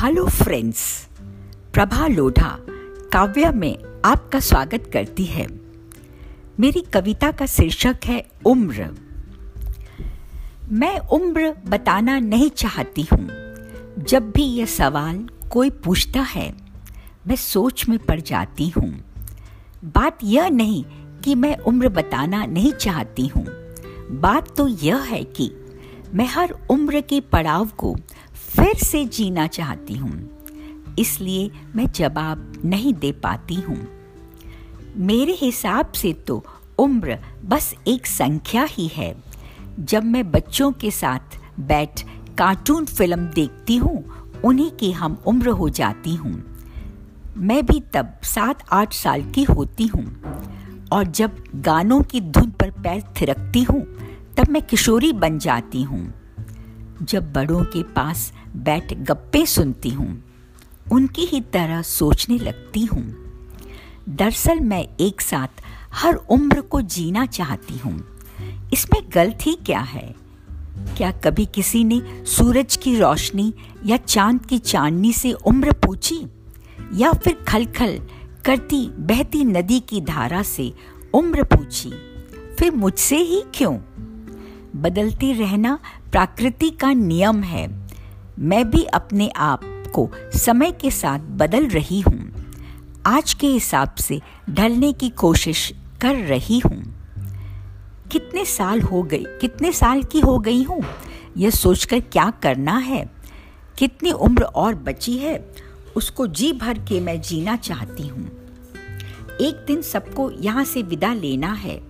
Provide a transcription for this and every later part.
Hello friends Prabha Lodha काव्य में आपका स्वागत करती है। मेरी कविता का शीर्षक है उम्र। मैं उम्र बताना नहीं चाहती हूँ। जब भी यह सवाल कोई पूछता है, मैं सोच में पड़ जाती हूँ। बात यह नहीं कि मैं उम्र बताना नहीं चाहती हूँ। बात तो यह है कि मैं हर उम्र के पड़ाव को फिर से जीना चाहती हूँ। इसलिए मैं जवाब नहीं दे पाती हूँ। मेरे हिसाब से तो उम्र बस एक संख्या ही है। जब मैं बच्चों के साथ बैठ कार्टून फ़िल्म देखती हूँ, उन्हीं की हम उम्र हो जाती हूँ। मैं भी तब सात आठ साल की होती हूँ। और जब गानों की धुन पर पैर थिरकती हूँ, तब मैं किशोरी बन जाती हूँ। जब बड़ों के पास बैठ गप्पे सुनती हूँ, उनकी ही तरह सोचने लगती हूँ। दरअसल मैं एक साथ हर उम्र को जीना चाहती हूँ। इसमें गलत क्या है? क्या कभी किसी ने सूरज की रोशनी या चाँद की चांदनी से उम्र पूछी? या फिर खलखल करती बहती नदी की धारा से उम्र पूछी? फिर मुझसे ही क्यों? बदलते रहना प्रकृति का नियम है। मैं भी अपने आप को समय के साथ बदल रही हूँ। आज के हिसाब से ढलने की कोशिश कर रही हूँ। कितने साल हो गई कितने साल की हो गई हूँ? यह सोचकर क्या करना है? कितनी उम्र और बची है? उसको जी भर के मैं जीना चाहती हूँ। एक दिन सबको यहाँ से विदा लेना है।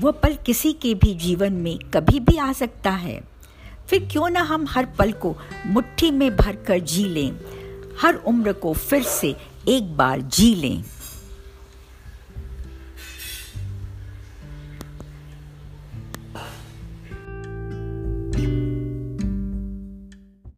वह पल किसी के भी जीवन में कभी भी आ सकता है। फिर क्यों ना हम हर पल को मुट्ठी में भर कर जी लें? हर उम्र को फिर से एक बार जी लें।